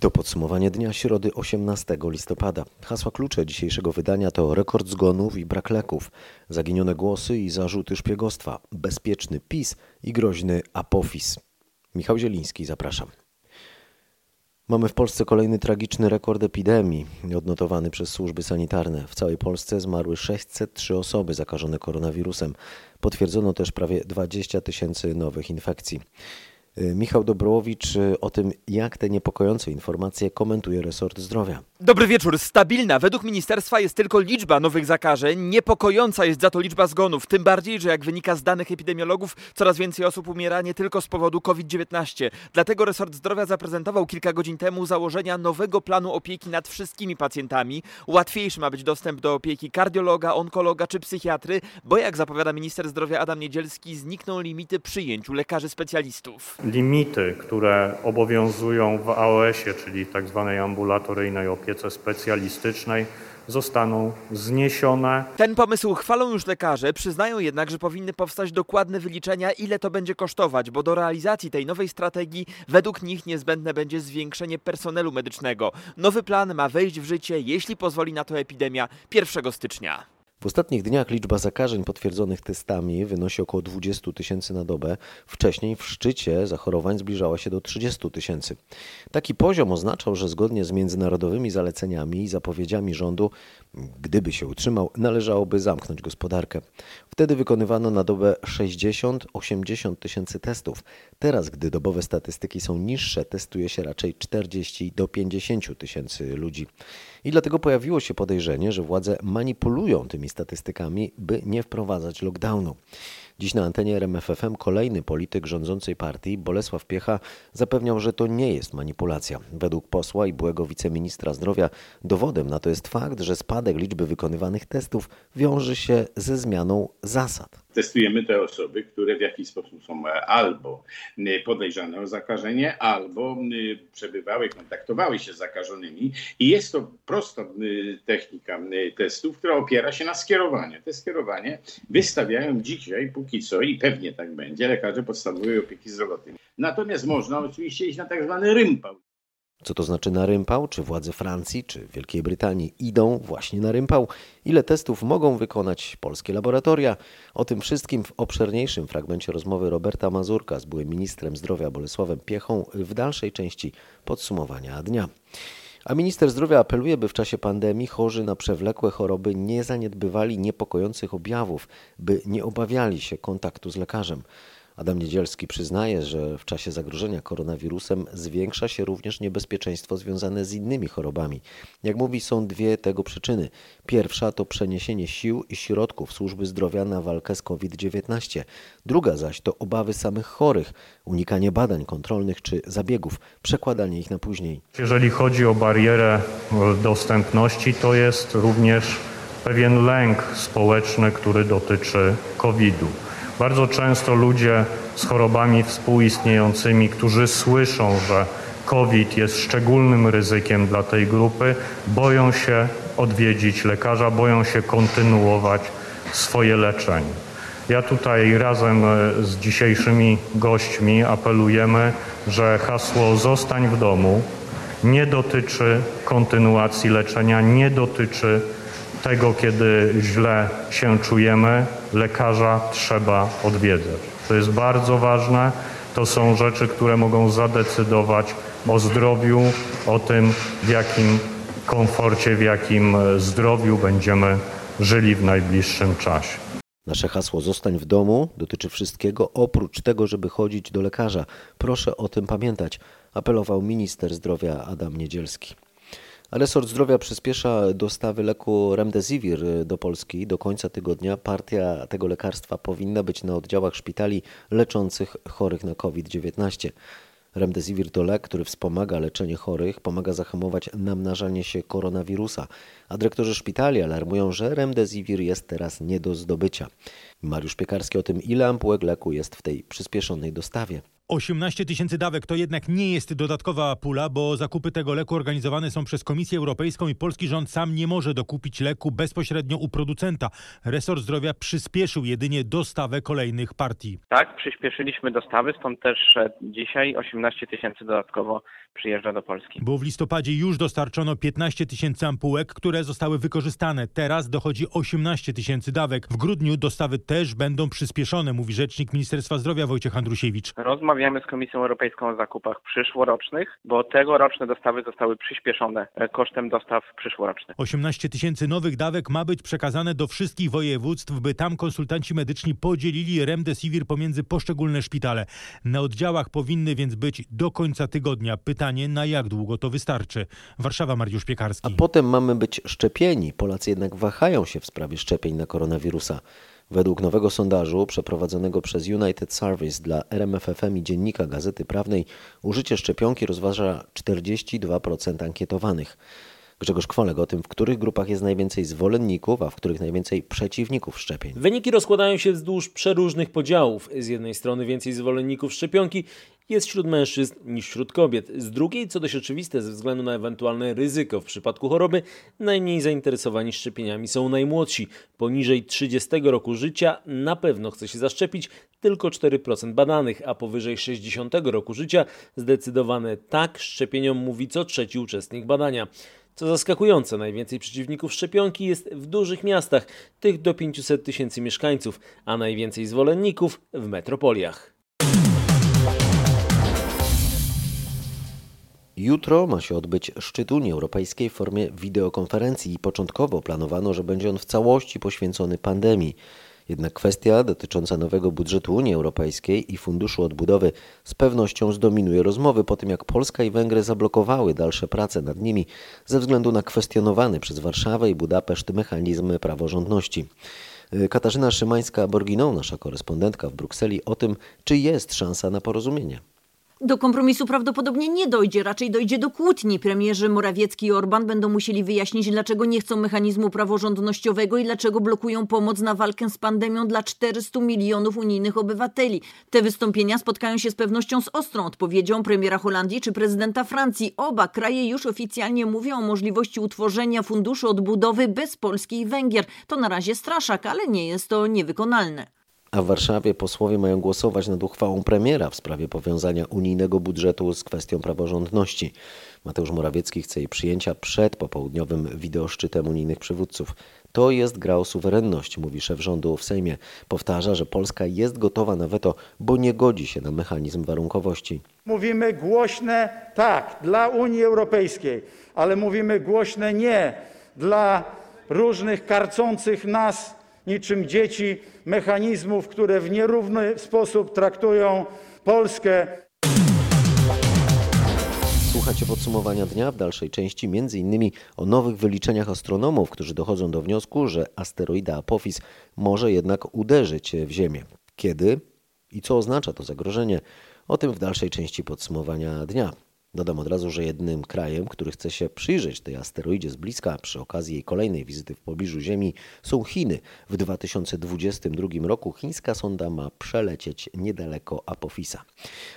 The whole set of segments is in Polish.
To podsumowanie dnia środy 18 listopada. Hasła klucze dzisiejszego wydania to rekord zgonów i brak leków, zaginione głosy i zarzuty szpiegostwa, bezpieczny PiS i groźny apofis. Michał Zieliński, zapraszam. Mamy w Polsce kolejny tragiczny rekord epidemii, odnotowany przez służby sanitarne. W całej Polsce zmarły 603 osoby zakażone koronawirusem. Potwierdzono też prawie 20 tysięcy nowych infekcji. Y, Michał Dobrowicz y, o tym, jak te niepokojące informacje komentuje resort zdrowia. Dobry wieczór. Stabilna według ministerstwa jest tylko liczba nowych zakażeń. Niepokojąca jest za to liczba zgonów. Tym bardziej, że jak wynika z danych epidemiologów, coraz więcej osób umiera nie tylko z powodu COVID-19. Dlatego resort zdrowia zaprezentował kilka godzin temu założenia nowego planu opieki nad wszystkimi pacjentami. Łatwiejszy ma być dostęp do opieki kardiologa, onkologa czy psychiatry, bo jak zapowiada minister zdrowia Adam Niedzielski, znikną limity przyjęciu lekarzy specjalistów limity, które obowiązują w AOS-ie, czyli tak zwanej ambulatoryjnej opiece specjalistycznej, zostaną zniesione. Ten pomysł chwalą już lekarze, przyznają jednak, że powinny powstać dokładne wyliczenia, ile to będzie kosztować, bo do realizacji tej nowej strategii według nich niezbędne będzie zwiększenie personelu medycznego. Nowy plan ma wejść w życie, jeśli pozwoli na to epidemia 1 stycznia. W ostatnich dniach liczba zakażeń potwierdzonych testami wynosi około 20 tysięcy na dobę. Wcześniej w szczycie zachorowań zbliżała się do 30 tysięcy. Taki poziom oznaczał, że zgodnie z międzynarodowymi zaleceniami i zapowiedziami rządu, gdyby się utrzymał, należałoby zamknąć gospodarkę. Wtedy wykonywano na dobę 60-80 tysięcy testów. Teraz, gdy dobowe statystyki są niższe, testuje się raczej 40 do 50 tysięcy ludzi. I dlatego pojawiło się podejrzenie, że władze manipulują tymi statystykami, by nie wprowadzać lockdownu. Dziś na antenie RMFFM kolejny polityk rządzącej partii, Bolesław Piecha, zapewniał, że to nie jest manipulacja. Według posła i byłego wiceministra zdrowia dowodem na to jest fakt, że spadek liczby wykonywanych testów wiąże się ze zmianą zasad testujemy te osoby, które w jakiś sposób są albo podejrzane o zakażenie, albo przebywały, kontaktowały się z zakażonymi. I jest to prosta technika testów, która opiera się na skierowaniu. Te skierowanie wystawiają dzisiaj, póki co, i pewnie tak będzie, lekarze podstawowej opieki zdrowotnej. Natomiast można oczywiście iść na tak zwany rympał. Co to znaczy na rympał? Czy władze Francji czy Wielkiej Brytanii idą właśnie na rympał? Ile testów mogą wykonać polskie laboratoria? O tym wszystkim w obszerniejszym fragmencie rozmowy Roberta Mazurka z byłym ministrem zdrowia Bolesławem Piechą w dalszej części podsumowania dnia. A minister zdrowia apeluje, by w czasie pandemii chorzy na przewlekłe choroby nie zaniedbywali niepokojących objawów, by nie obawiali się kontaktu z lekarzem. Adam Niedzielski przyznaje, że w czasie zagrożenia koronawirusem zwiększa się również niebezpieczeństwo związane z innymi chorobami. Jak mówi, są dwie tego przyczyny. Pierwsza to przeniesienie sił i środków służby zdrowia na walkę z COVID-19. Druga zaś to obawy samych chorych, unikanie badań kontrolnych czy zabiegów, przekładanie ich na później. Jeżeli chodzi o barierę dostępności, to jest również pewien lęk społeczny, który dotyczy COVID-u. Bardzo często ludzie z chorobami współistniejącymi, którzy słyszą, że COVID jest szczególnym ryzykiem dla tej grupy, boją się odwiedzić lekarza, boją się kontynuować swoje leczenie. Ja tutaj razem e, z dzisiejszymi gośćmi apelujemy, że hasło zostań w domu nie dotyczy kontynuacji leczenia, nie dotyczy tego, kiedy źle się czujemy, lekarza trzeba odwiedzać. To jest bardzo ważne. To są rzeczy, które mogą zadecydować o zdrowiu, o tym, w jakim komforcie, w jakim zdrowiu będziemy żyli w najbliższym czasie. Nasze hasło Zostań w domu dotyczy wszystkiego oprócz tego, żeby chodzić do lekarza. Proszę o tym pamiętać, apelował minister zdrowia Adam Niedzielski. Resort Zdrowia przyspiesza dostawy leku Remdesivir do Polski. Do końca tygodnia partia tego lekarstwa powinna być na oddziałach szpitali leczących chorych na COVID-19. Remdesivir to lek, który wspomaga leczenie chorych, pomaga zahamować namnażanie się koronawirusa, a dyrektorzy szpitali alarmują, że remdesivir jest teraz nie do zdobycia. Mariusz Piekarski o tym, ile ampułek leku jest w tej przyspieszonej dostawie. 18 tysięcy dawek to jednak nie jest dodatkowa pula, bo zakupy tego leku organizowane są przez Komisję Europejską i polski rząd sam nie może dokupić leku bezpośrednio u producenta. Resort Zdrowia przyspieszył jedynie dostawę kolejnych partii. Tak, przyspieszyliśmy dostawy, stąd też e, dzisiaj 18 tysięcy dodatkowo przyjeżdża do Polski. Bo w listopadzie już dostarczono 15 tysięcy ampułek, które zostały wykorzystane. Teraz dochodzi 18 tysięcy dawek. W grudniu dostawy też będą przyspieszone, mówi rzecznik Ministerstwa Zdrowia Wojciech Andrusiewicz. Rozmawiamy z Komisją Europejską o zakupach przyszłorocznych, bo tegoroczne dostawy zostały przyspieszone e, kosztem dostaw przyszłorocznych. 18 tysięcy nowych dawek ma być przekazane do wszystkich województw, by tam konsultanci medyczni podzielili remdesivir pomiędzy poszczególne szpitale. Na oddziałach powinny więc być do końca tygodnia. Pytanie, na jak długo to wystarczy? Warszawa, Mariusz A Piekarski. potem mamy być szczepieni. Polacy jednak wahają się w sprawie szczepień na koronawirusa. Według nowego sondażu przeprowadzonego przez United Service dla RMFFM i Dziennika Gazety Prawnej użycie szczepionki rozważa 42% ankietowanych. Grzegorz Kwolek o tym, w których grupach jest najwięcej zwolenników, a w których najwięcej przeciwników szczepień. Wyniki rozkładają się wzdłuż przeróżnych podziałów. Z jednej strony więcej zwolenników szczepionki jest wśród mężczyzn niż wśród kobiet. Z drugiej, co dość oczywiste ze względu na ewentualne ryzyko w przypadku choroby, najmniej zainteresowani szczepieniami są najmłodsi. Poniżej 30 roku życia na pewno chce się zaszczepić tylko 4% badanych, a powyżej 60 roku życia zdecydowane tak szczepieniom mówi co trzeci uczestnik badania. Co zaskakujące, najwięcej przeciwników szczepionki jest w dużych miastach, tych do 500 tysięcy mieszkańców, a najwięcej zwolenników w metropoliach. Jutro ma się odbyć szczyt Unii Europejskiej w formie wideokonferencji i początkowo planowano, że będzie on w całości poświęcony pandemii. Jednak kwestia dotycząca nowego budżetu Unii Europejskiej i Funduszu Odbudowy z pewnością zdominuje rozmowy po tym, jak Polska i Węgry zablokowały dalsze prace nad nimi ze względu na kwestionowany przez Warszawę i Budapeszt mechanizm praworządności. Katarzyna Szymańska-Borginą, nasza korespondentka w Brukseli, o tym, czy jest szansa na porozumienie. Do kompromisu prawdopodobnie nie dojdzie, raczej dojdzie do kłótni. Premierzy Morawiecki i Orban będą musieli wyjaśnić, dlaczego nie chcą mechanizmu praworządnościowego i dlaczego blokują pomoc na walkę z pandemią dla 400 milionów unijnych obywateli. Te wystąpienia spotkają się z pewnością z ostrą odpowiedzią premiera Holandii czy prezydenta Francji. Oba kraje już oficjalnie mówią o możliwości utworzenia funduszu odbudowy bez Polski i Węgier. To na razie straszak, ale nie jest to niewykonalne. A w Warszawie posłowie mają głosować nad uchwałą premiera w sprawie powiązania unijnego budżetu z kwestią praworządności. Mateusz Morawiecki chce jej przyjęcia przed popołudniowym wideoszczytem unijnych przywódców. To jest gra o suwerenność, mówi szef rządu w Sejmie. Powtarza, że Polska jest gotowa na weto, bo nie godzi się na mechanizm warunkowości. Mówimy głośne tak dla Unii Europejskiej, ale mówimy głośne nie dla różnych karcących nas niczym dzieci mechanizmów, które w nierówny sposób traktują Polskę. Słuchacie podsumowania dnia w dalszej części, między innymi o nowych wyliczeniach astronomów, którzy dochodzą do wniosku, że asteroida Apophis może jednak uderzyć w Ziemię. Kiedy i co oznacza to zagrożenie? O tym w dalszej części podsumowania dnia. Dodam od razu, że jednym krajem, który chce się przyjrzeć tej asteroidzie z bliska przy okazji jej kolejnej wizyty w pobliżu Ziemi są Chiny. W 2022 roku chińska sonda ma przelecieć niedaleko Apophisa.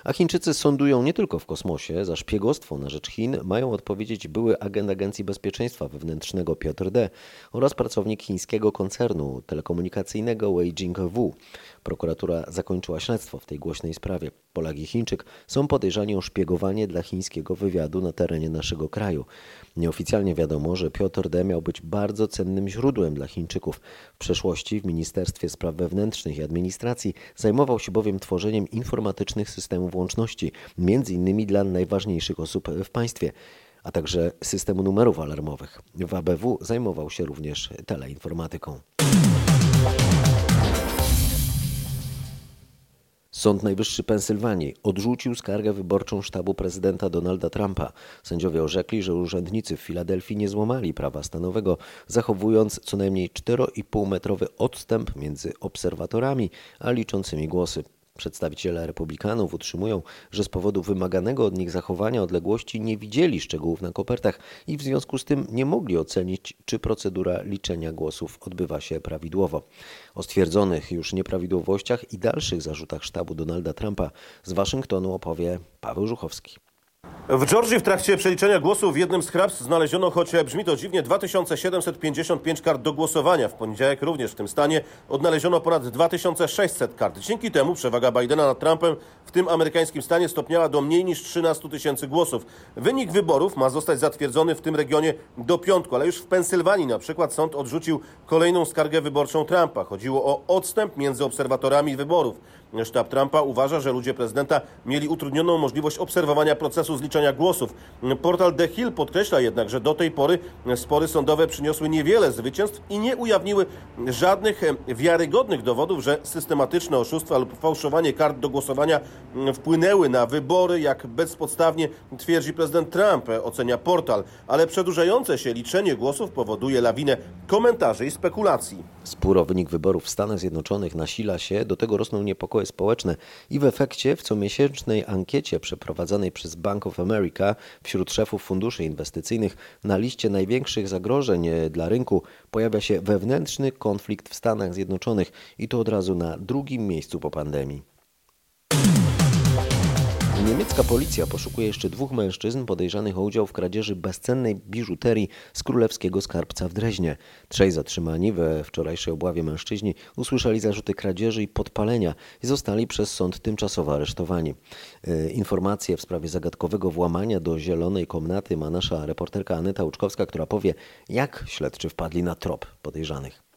A Chińczycy sądują nie tylko w kosmosie. Za szpiegostwo na rzecz Chin mają odpowiedzieć były agent Agencji Bezpieczeństwa Wewnętrznego Piotr D. oraz pracownik chińskiego koncernu telekomunikacyjnego Wei Jingwu. Prokuratura zakończyła śledztwo w tej głośnej sprawie. Polak i Chińczyk są podejrzani o szpiegowanie dla chińskiego wywiadu na terenie naszego kraju. Nieoficjalnie wiadomo, że Piotr D. miał być bardzo cennym źródłem dla Chińczyków. W przeszłości w Ministerstwie Spraw Wewnętrznych i Administracji zajmował się bowiem tworzeniem informatycznych systemów łączności, między innymi dla najważniejszych osób w państwie a także systemu numerów alarmowych. W ABW zajmował się również teleinformatyką. Sąd Najwyższy Pensylwanii odrzucił skargę wyborczą sztabu prezydenta Donalda Trumpa. Sędziowie orzekli, że urzędnicy w Filadelfii nie złamali prawa stanowego, zachowując co najmniej 4,5-metrowy odstęp między obserwatorami a liczącymi głosy. Przedstawiciele republikanów utrzymują, że z powodu wymaganego od nich zachowania odległości nie widzieli szczegółów na kopertach i w związku z tym nie mogli ocenić, czy procedura liczenia głosów odbywa się prawidłowo. O stwierdzonych już nieprawidłowościach i dalszych zarzutach sztabu Donalda Trumpa z Waszyngtonu opowie Paweł Żuchowski. W Georgii w trakcie przeliczenia głosów w jednym z hrabstw znaleziono, choć brzmi to dziwnie, 2755 kart do głosowania. W poniedziałek również w tym stanie odnaleziono ponad 2600 kart. Dzięki temu przewaga Bidena nad Trumpem w tym amerykańskim stanie stopniała do mniej niż 13 tysięcy głosów. Wynik wyborów ma zostać zatwierdzony w tym regionie do piątku, ale już w Pensylwanii na przykład sąd odrzucił kolejną skargę wyborczą Trumpa. Chodziło o odstęp między obserwatorami wyborów. Sztab Trumpa uważa, że ludzie prezydenta mieli utrudnioną możliwość obserwowania procesu zliczania głosów. Portal The Hill podkreśla jednak, że do tej pory spory sądowe przyniosły niewiele zwycięstw i nie ujawniły żadnych wiarygodnych dowodów, że systematyczne oszustwa lub fałszowanie kart do głosowania wpłynęły na wybory, jak bezpodstawnie twierdzi prezydent Trump, ocenia portal. Ale przedłużające się liczenie głosów powoduje lawinę komentarzy i spekulacji. Spór o wynik wyborów w Stanach Zjednoczonych nasila się, do tego rosną niepokoje społeczne i w efekcie w comiesięcznej ankiecie przeprowadzanej przez Bank of America wśród szefów funduszy inwestycyjnych na liście największych zagrożeń dla rynku pojawia się wewnętrzny konflikt w Stanach Zjednoczonych i to od razu na drugim miejscu po pandemii. Niemiecka policja poszukuje jeszcze dwóch mężczyzn podejrzanych o udział w kradzieży bezcennej biżuterii z królewskiego skarbca w Dreźnie. Trzej zatrzymani we wczorajszej obławie mężczyźni usłyszeli zarzuty kradzieży i podpalenia i zostali przez sąd tymczasowo aresztowani. Informacje w sprawie zagadkowego włamania do zielonej komnaty ma nasza reporterka Aneta Łuczkowska, która powie, jak śledczy wpadli na trop podejrzanych.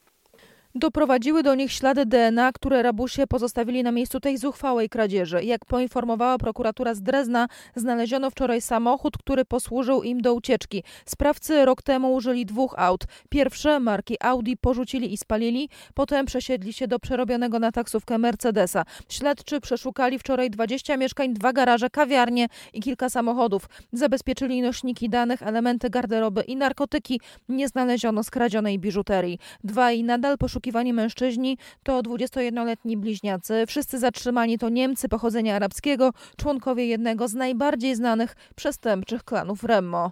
Doprowadziły do nich ślady DNA, które rabusie pozostawili na miejscu tej zuchwałej kradzieży. Jak poinformowała prokuratura z Drezna, znaleziono wczoraj samochód, który posłużył im do ucieczki. Sprawcy rok temu użyli dwóch aut. Pierwsze, marki Audi, porzucili i spalili, potem przesiedli się do przerobionego na taksówkę Mercedesa. Śledczy przeszukali wczoraj 20 mieszkań, dwa garaże, kawiarnie i kilka samochodów. Zabezpieczyli nośniki danych, elementy garderoby i narkotyki. Nie znaleziono skradzionej biżuterii. Dwaj nadal poszukiwali poszukiwani mężczyźni to 21-letni bliźniacy. Wszyscy zatrzymani to Niemcy pochodzenia arabskiego, członkowie jednego z najbardziej znanych przestępczych klanów Remmo.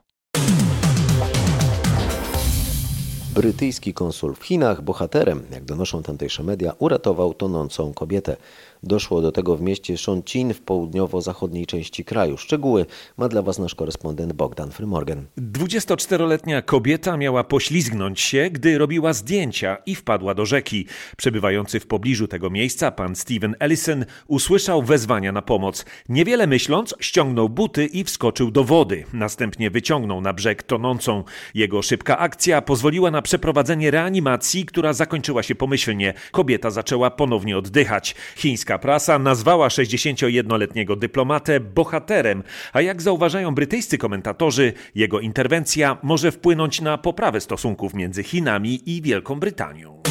Brytyjski konsul w Chinach bohaterem, jak donoszą tamtejsze media, uratował tonącą kobietę. Doszło do tego w mieście Shonqin w południowo-zachodniej części kraju. Szczegóły ma dla Was nasz korespondent Bogdan Frymorgan. 24-letnia kobieta miała poślizgnąć się, gdy robiła zdjęcia i wpadła do rzeki. Przebywający w pobliżu tego miejsca pan Steven Ellison usłyszał wezwania na pomoc. Niewiele myśląc, ściągnął buty i wskoczył do wody. Następnie wyciągnął na brzeg tonącą. Jego szybka akcja pozwoliła na przeprowadzenie reanimacji, która zakończyła się pomyślnie. Kobieta zaczęła ponownie oddychać. Chińska prasa nazwała 61-letniego dyplomatę bohaterem, a jak zauważają brytyjscy komentatorzy, jego interwencja może wpłynąć na poprawę stosunków między Chinami i Wielką Brytanią.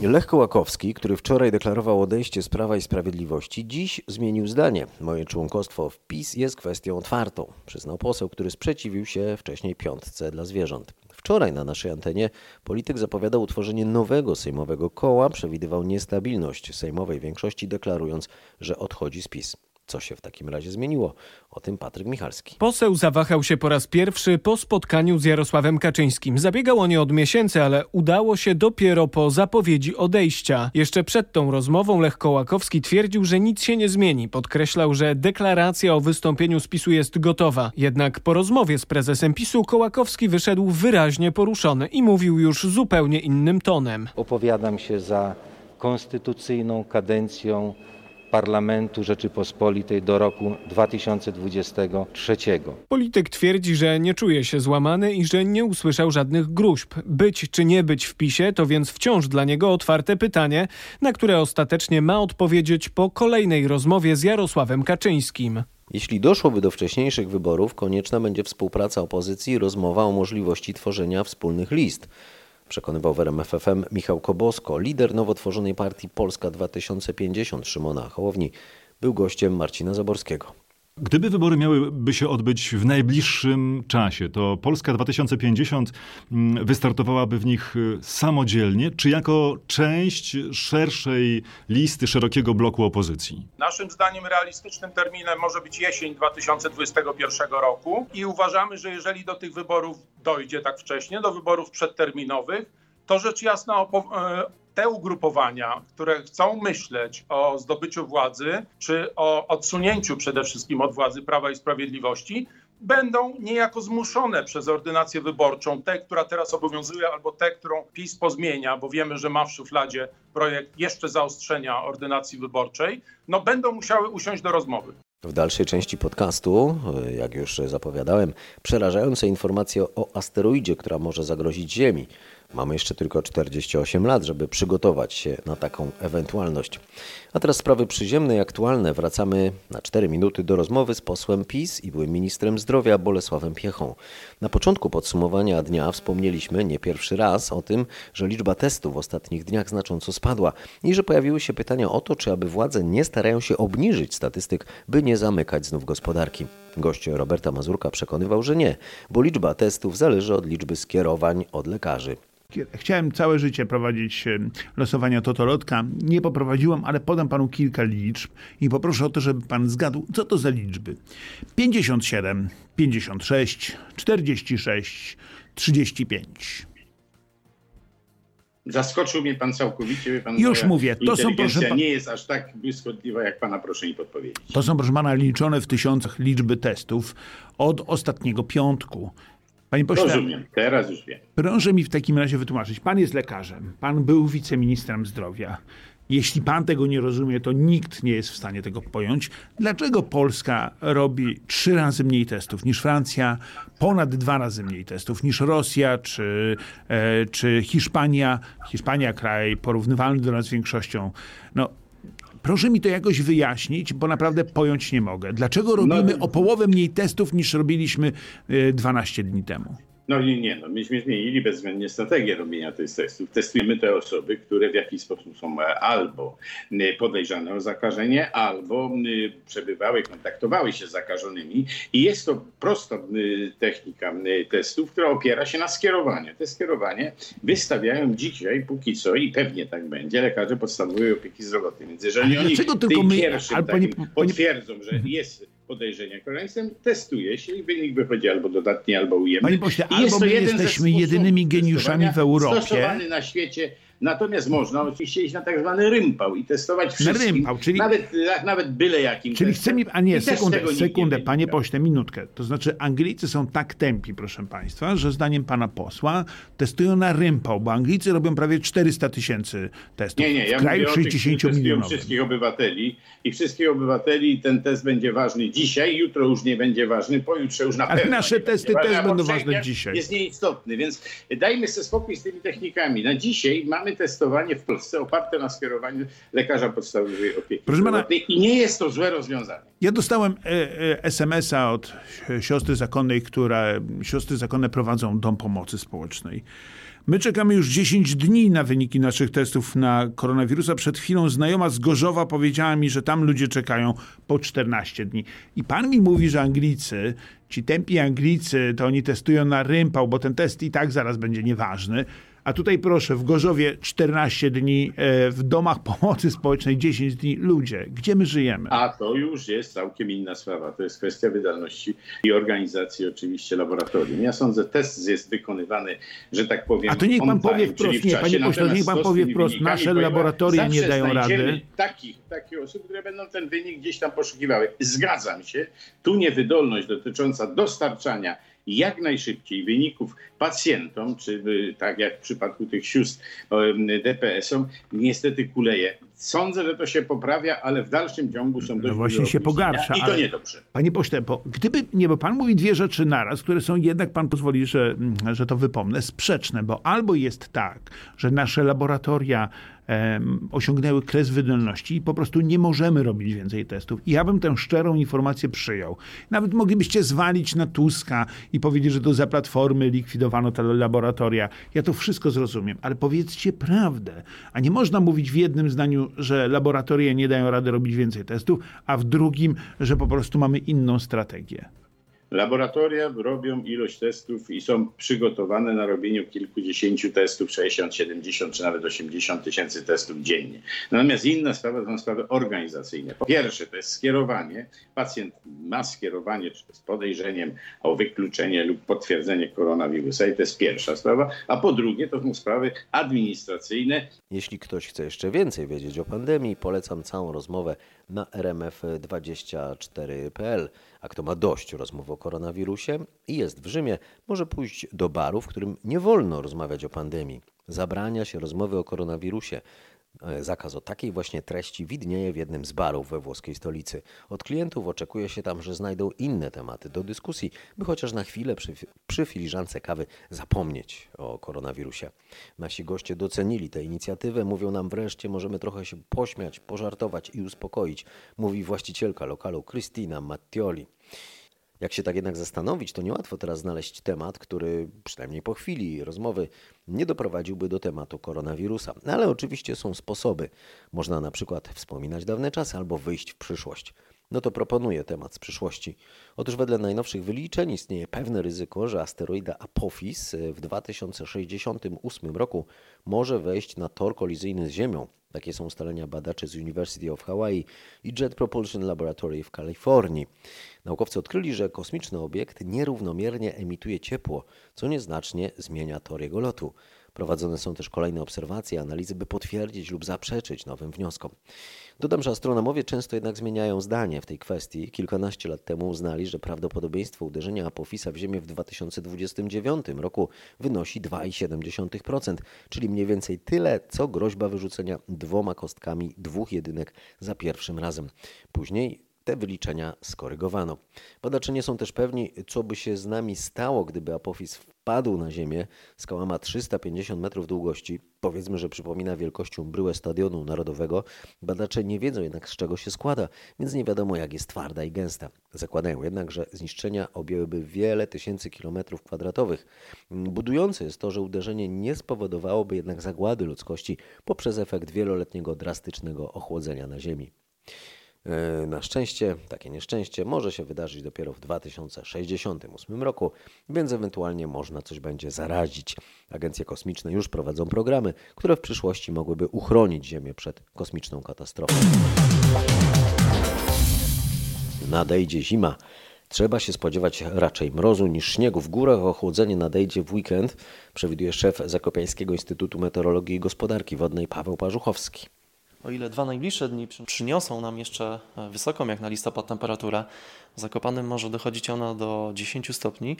Lech Kołakowski, który wczoraj deklarował odejście z Prawa i Sprawiedliwości, dziś zmienił zdanie. Moje członkostwo w PiS jest kwestią otwartą, przyznał poseł, który sprzeciwił się wcześniej piątce dla zwierząt. Wczoraj na naszej antenie polityk zapowiadał utworzenie nowego sejmowego koła, przewidywał niestabilność sejmowej większości, deklarując, że odchodzi z PiS. Co się w takim razie zmieniło? O tym Patryk Michalski. Poseł zawahał się po raz pierwszy po spotkaniu z Jarosławem Kaczyńskim. Zabiegał o nie od miesięcy, ale udało się dopiero po zapowiedzi odejścia. Jeszcze przed tą rozmową Lech Kołakowski twierdził, że nic się nie zmieni. Podkreślał, że deklaracja o wystąpieniu z PiSu jest gotowa. Jednak po rozmowie z prezesem PiSu Kołakowski wyszedł wyraźnie poruszony i mówił już zupełnie innym tonem. Opowiadam się za konstytucyjną kadencją Parlamentu Rzeczypospolitej do roku 2023. Polityk twierdzi, że nie czuje się złamany i że nie usłyszał żadnych gruźb. Być czy nie być w PiSie to więc wciąż dla niego otwarte pytanie, na które ostatecznie ma odpowiedzieć po kolejnej rozmowie z Jarosławem Kaczyńskim. Jeśli doszłoby do wcześniejszych wyborów, konieczna będzie współpraca opozycji i rozmowa o możliwości tworzenia wspólnych list. Przekonywał w RMFFM Michał Kobosko, lider nowo tworzonej partii Polska 2050 Szymona Hołowni. Był gościem Marcina Zaborskiego. Gdyby wybory miałyby się odbyć w najbliższym czasie, to Polska 2050 mm, wystartowałaby w nich y, samodzielnie, czy jako część szerszej listy, szerokiego bloku opozycji? Naszym zdaniem realistycznym terminem może być jesień 2021 roku i uważamy, że jeżeli do tych wyborów dojdzie tak wcześnie, do wyborów przedterminowych, to rzecz jasna e, te ugrupowania, które chcą myśleć o zdobyciu władzy, czy o odsunięciu przede wszystkim od władzy Prawa i Sprawiedliwości, będą niejako zmuszone przez ordynację wyborczą, tę, która teraz obowiązuje, albo tę, którą PiS pozmienia, bo wiemy, że ma w szufladzie projekt jeszcze zaostrzenia ordynacji wyborczej, no będą musiały usiąść do rozmowy. W dalszej części podcastu, jak już zapowiadałem, przerażające informacje o asteroidzie, która może zagrozić Ziemi. Mamy jeszcze tylko 48 lat, żeby przygotować się na taką ewentualność. A teraz sprawy przyziemne i aktualne. Wracamy na 4 minuty do rozmowy z posłem PiS i byłym ministrem zdrowia Bolesławem Piechą. Na początku podsumowania dnia wspomnieliśmy nie pierwszy raz o tym, że liczba testów w ostatnich dniach znacząco spadła i że pojawiły się pytania o to, czy aby władze nie starają się obniżyć statystyk, by nie zamykać znów gospodarki. Gość Roberta Mazurka przekonywał, że nie, bo liczba testów zależy od liczby skierowań od lekarzy. Chciałem całe życie prowadzić losowania Totolotka. Nie poprowadziłem, ale podam panu kilka liczb i poproszę o to, żeby pan zgadł, co to za liczby. 57, 56, 46, 35. Zaskoczył mnie pan całkowicie. Pan Już mówię, to są proszę nie jest aż tak błyskotliwa, jak pana proszę mi podpowiedzieć. To są proszę pana liczone w tysiącach liczby testów od ostatniego piątku. Panie pośle, Rozumiem, teraz już wiem. Proszę mi w takim razie wytłumaczyć. Pan jest lekarzem, pan był wiceministrem zdrowia. Jeśli pan tego nie rozumie, to nikt nie jest w stanie tego pojąć. Dlaczego Polska robi trzy razy mniej testów niż Francja, ponad dwa razy mniej testów niż Rosja czy, e, czy Hiszpania? Hiszpania, kraj porównywalny do nas większością. No, Proszę mi to jakoś wyjaśnić, bo naprawdę pojąć nie mogę. Dlaczego robimy no, o połowę mniej testów niż robiliśmy 12 e, dni temu? No nie, nie, no myśmy zmienili bezwzględnie strategię robienia tych testów. Testujemy te osoby, które w jakiś sposób są albo y, podejrzane o zakażenie, albo y, przebywały, kontaktowały się z zakażonymi i jest to prosta technika testów, która opiera się na skierowaniu. Te skierowanie wystawiają dzisiaj póki co i pewnie tak będzie lekarze podstawowej opieki zdrowotnej. Więc jeżeli oni tym my, pierwszym potwierdzą, że jest podejrzenia koronawirusem, testuje się i wynik wychodzi albo dodatni, albo ujemny. Panie pośle, albo my jesteśmy jedynymi geniuszami w Europie. Stosowany na świecie Natomiast można oczywiście iść na tak zwany rympał i testować wszystkim. Na rympał, czyli... Nawet, nawet byle jakim Czyli chcemy... A nie, sekundę, sekundę, panie pośle, minutkę. To znaczy Anglicy są tak tępi, proszę państwa, że zdaniem pana posła testują na rympał, bo Anglicy robią prawie 400 tysięcy testów. Nie, nie, ja w kraju 60 milionów. wszystkich obywateli i wszystkich obywateli ten test będzie ważny dzisiaj, jutro już nie będzie ważny, pojutrze już na Ale pewno nasze testy też będą ważne dzisiaj. Jest nieistotny, więc dajmy sobie spokój z tymi technikami. Na dzisiaj mamy testowanie w Polsce oparte na skierowaniu lekarza podstawowej opieki Proszę pana, i nie jest to złe rozwiązanie. Ja dostałem e, e, SMS-a od siostry zakonnej, które siostry zakonne prowadzą dom pomocy społecznej. My czekamy już 10 dni na wyniki naszych testów na koronawirusa. Przed chwilą znajoma z Gorzowa powiedziała mi, że tam ludzie czekają po 14 dni. I pan mi mówi, że Anglicy, ci tępi Anglicy, to oni testują na rympał, bo ten test i tak zaraz będzie nieważny. A tutaj proszę, w Gorzowie 14 dni, e, w domach pomocy społecznej 10 dni. Ludzie, gdzie my żyjemy? A to już jest całkiem inna sprawa. To jest kwestia wydolności i organizacji oczywiście laboratorium. Ja sądzę, test jest wykonywany, że tak powiem. A to niech pan powie wprost, nie, panie pośle, niech pan powie wprost, nasze laboratoria nie dają rady. Takich, takich osób, które będą ten wynik gdzieś tam poszukiwały. Zgadzam się. Tu niewydolność dotycząca dostarczania jak najszybciej wyników pacjentom, czy tak jak w przypadku tych sióstr DPS-om, niestety kuleje. Sądzę, że to się poprawia, ale w dalszym ciągu są dość No właśnie się pogarsza. I to niedobrze. Panie pośle, bo gdyby, nie, bo pan mówi dwie rzeczy naraz, które są jednak, pan pozwoli, że, że to wypomnę, sprzeczne, bo albo jest tak, że nasze laboratoria osiągnęły kres wydolności i po prostu nie możemy robić więcej testów. I ja bym tę szczerą informację przyjął. Nawet moglibyście zwalić na Tuska i powiedzieć, że to za platformy likwidowano zlikwidowano te laboratoria. Ja to wszystko zrozumiem, ale powiedzcie prawdę. A nie można mówić w jednym zdaniu, że laboratoria nie dają rady robić więcej testów, a w drugim, że po prostu mamy inną strategię. Laboratoria robią ilość testów i są przygotowane na robieniu kilkudziesięciu testów, 60, 70 czy nawet 80 tysięcy testów dziennie. Natomiast inna sprawa to są sprawy organizacyjne. Po pierwsze to jest skierowanie. Pacjent ma skierowanie z podejrzeniem o wykluczenie lub potwierdzenie koronawirusa i to jest pierwsza sprawa. A po drugie to są sprawy administracyjne. Jeśli ktoś chce jeszcze więcej wiedzieć o pandemii, polecam całą rozmowę na rmf24.pl. A kto ma dość rozmów o koronawirusie i jest w Rzymie, może pójść do baru, w którym nie wolno rozmawiać o pandemii. Zabrania się rozmowy o koronawirusie. Zakaz o takiej właśnie treści widnieje w jednym z barów we włoskiej stolicy. Od klientów oczekuje się tam, że znajdą inne tematy do dyskusji, by chociaż na chwilę przy, przy filiżance kawy zapomnieć o koronawirusie. Nasi goście docenili tę inicjatywę, mówią nam wreszcie, możemy trochę się pośmiać, pożartować i uspokoić, mówi właścicielka lokalu Cristina Mattioli. Jak się tak jednak zastanowić, to niełatwo teraz znaleźć temat, który przynajmniej po chwili rozmowy nie doprowadziłby do tematu koronawirusa. Ale oczywiście są sposoby. Można na przykład wspominać dawne czasy albo wyjść w przyszłość. No to proponuję temat z przyszłości. Otóż wedle najnowszych wyliczeń istnieje pewne ryzyko, że asteroida Apophis w 2068 roku może wejść na tor kolizyjny z Ziemią. Takie są ustalenia badaczy z University of Hawaii i Jet Propulsion Laboratory w Kalifornii. Naukowcy odkryli, że kosmiczny obiekt nierównomiernie emituje ciepło, co nieznacznie zmienia tor jego lotu. Prowadzone są też kolejne obserwacje, analizy, by potwierdzić lub zaprzeczyć nowym wnioskom. Dodam, że astronomowie często jednak zmieniają zdanie w tej kwestii. Kilkanaście lat temu uznali, że prawdopodobieństwo uderzenia Apophisa w Ziemię w 2029 roku wynosi 2,7%, czyli mniej więcej tyle, co groźba wyrzucenia dwoma kostkami dwóch jedynek za pierwszym razem. Później te wyliczenia skorygowano. Badacze nie są też pewni, co by się z nami stało, gdyby Apophis wpadł na Ziemię. Skała ma 350 metrów długości. Powiedzmy, że przypomina wielkością bryłę Stadionu Narodowego. Badacze nie wiedzą jednak, z czego się składa, więc nie wiadomo, jak jest twarda i gęsta. Zakładają jednak, że zniszczenia objęłyby wiele tysięcy kilometrów kwadratowych. Budujące jest to, że uderzenie nie spowodowałoby jednak zagłady ludzkości poprzez efekt wieloletniego drastycznego ochłodzenia na Ziemi. Na szczęście takie nieszczęście może się wydarzyć dopiero w 2068 roku, więc ewentualnie można coś będzie zarazić. Agencje kosmiczne już prowadzą programy, które w przyszłości mogłyby uchronić Ziemię przed kosmiczną katastrofą. Nadejdzie zima. Trzeba się spodziewać raczej mrozu niż śniegu w górach. Ochłodzenie nadejdzie w weekend, przewiduje szef Zakopiańskiego Instytutu Meteorologii i Gospodarki Wodnej Paweł Parzuchowski. O ile dwa najbliższe dni przyniosą nam jeszcze wysoką jak na listopad temperaturę, w może dochodzić ona do 10 stopni,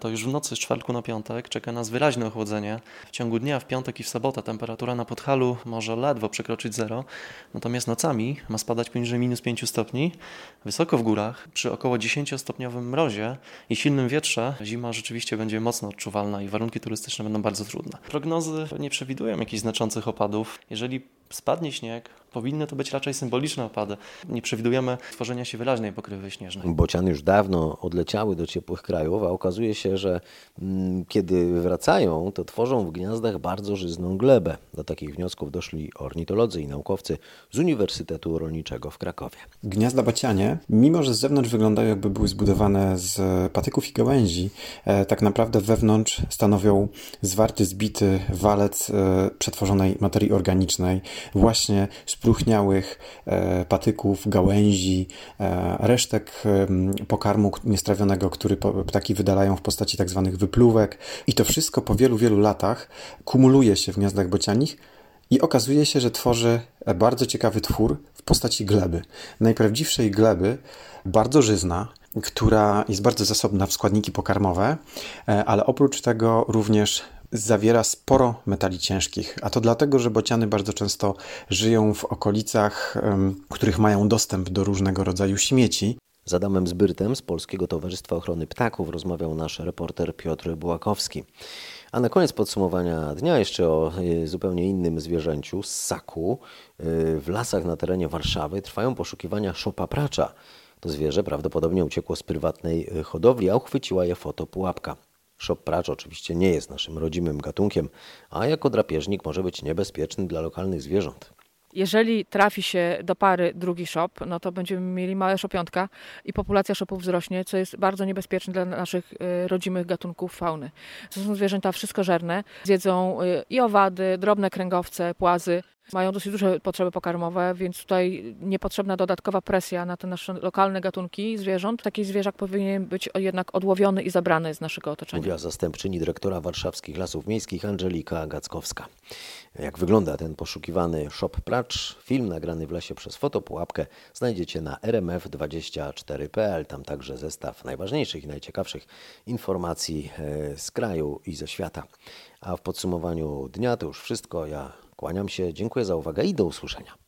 to już w nocy z czwartku na piątek czeka nas wyraźne ochłodzenie. W ciągu dnia w piątek i w sobotę temperatura na Podhalu może ledwo przekroczyć zero, natomiast nocami ma spadać poniżej minus 5 stopni. Wysoko w górach, przy około 10-stopniowym mrozie i silnym wietrze, zima rzeczywiście będzie mocno odczuwalna i warunki turystyczne będą bardzo trudne. Prognozy nie przewidują jakichś znaczących opadów. Jeżeli spadnie śnieg, powinny to być raczej symboliczne opady. Nie przewidujemy tworzenia się wyraźnej pokrywy śnieżnej. Bociany już dawno odleciały do ciepłych krajów, a okazuje się, że mm, kiedy wracają, to tworzą w gniazdach bardzo żyzną glebę. Do takich wniosków doszli ornitolodzy i naukowcy z Uniwersytetu Rolniczego w Krakowie. Gniazda bocianie, mimo że z zewnątrz wyglądają jakby były zbudowane z patyków i gałęzi, e, tak naprawdę wewnątrz stanowią zwarty, zbity walec e, przetworzonej materii organicznej, właśnie spróchniałych e, patyków, gałęzi, e, resztek pokarmu niestrawionego, który ptaki wydalają w postaci tak zwanych wypluwek. I to wszystko po wielu, wielu latach kumuluje się w gniazdach bocianich i okazuje się, że tworzy bardzo ciekawy twór w postaci gleby. Najprawdziwszej gleby, bardzo żyzna, która jest bardzo zasobna w składniki pokarmowe, e, ale oprócz tego również zawiera sporo metali ciężkich, a to dlatego, że bociany bardzo często żyją w okolicach, w których mają dostęp do różnego rodzaju śmieci. Z Adamem Zbyrtem z Polskiego Towarzystwa Ochrony Ptaków rozmawiał nasz reporter Piotr Bułakowski. A na koniec podsumowania dnia jeszcze o y, zupełnie innym zwierzęciu, ssaku. Y, w lasach na terenie Warszawy trwają poszukiwania szopa pracza. To zwierzę prawdopodobnie uciekło z prywatnej y, hodowli, a uchwyciła je fotopułapka. Szop pracz oczywiście nie jest naszym rodzimym gatunkiem, a jako drapieżnik może być niebezpieczny dla lokalnych zwierząt. Jeżeli trafi się do pary drugi szop, no to będziemy mieli małe szopiątka i populacja szopów wzrośnie, co jest bardzo niebezpieczne dla naszych y, rodzimych gatunków fauny. To są zwierzęta wszystkożerne, zjedzą y, i owady, drobne kręgowce, płazy. Mają dosyć duże potrzeby pokarmowe, więc tutaj niepotrzebna dodatkowa presja na te nasze lokalne gatunki zwierząt. Taki zwierzak powinien być jednak odłowiony i zabrany z naszego otoczenia. Mówiła zastępczyni dyrektora warszawskich Lasów Miejskich Angelika Gackowska. Jak wygląda ten poszukiwany shop pracz? Film nagrany w lesie przez fotopułapkę znajdziecie na rmf24.pl. Tam także zestaw najważniejszych i najciekawszych informacji e, z kraju i ze świata. A w podsumowaniu dnia to już wszystko. Ja kłaniam się, dziękuję za uwagę i do usłyszenia.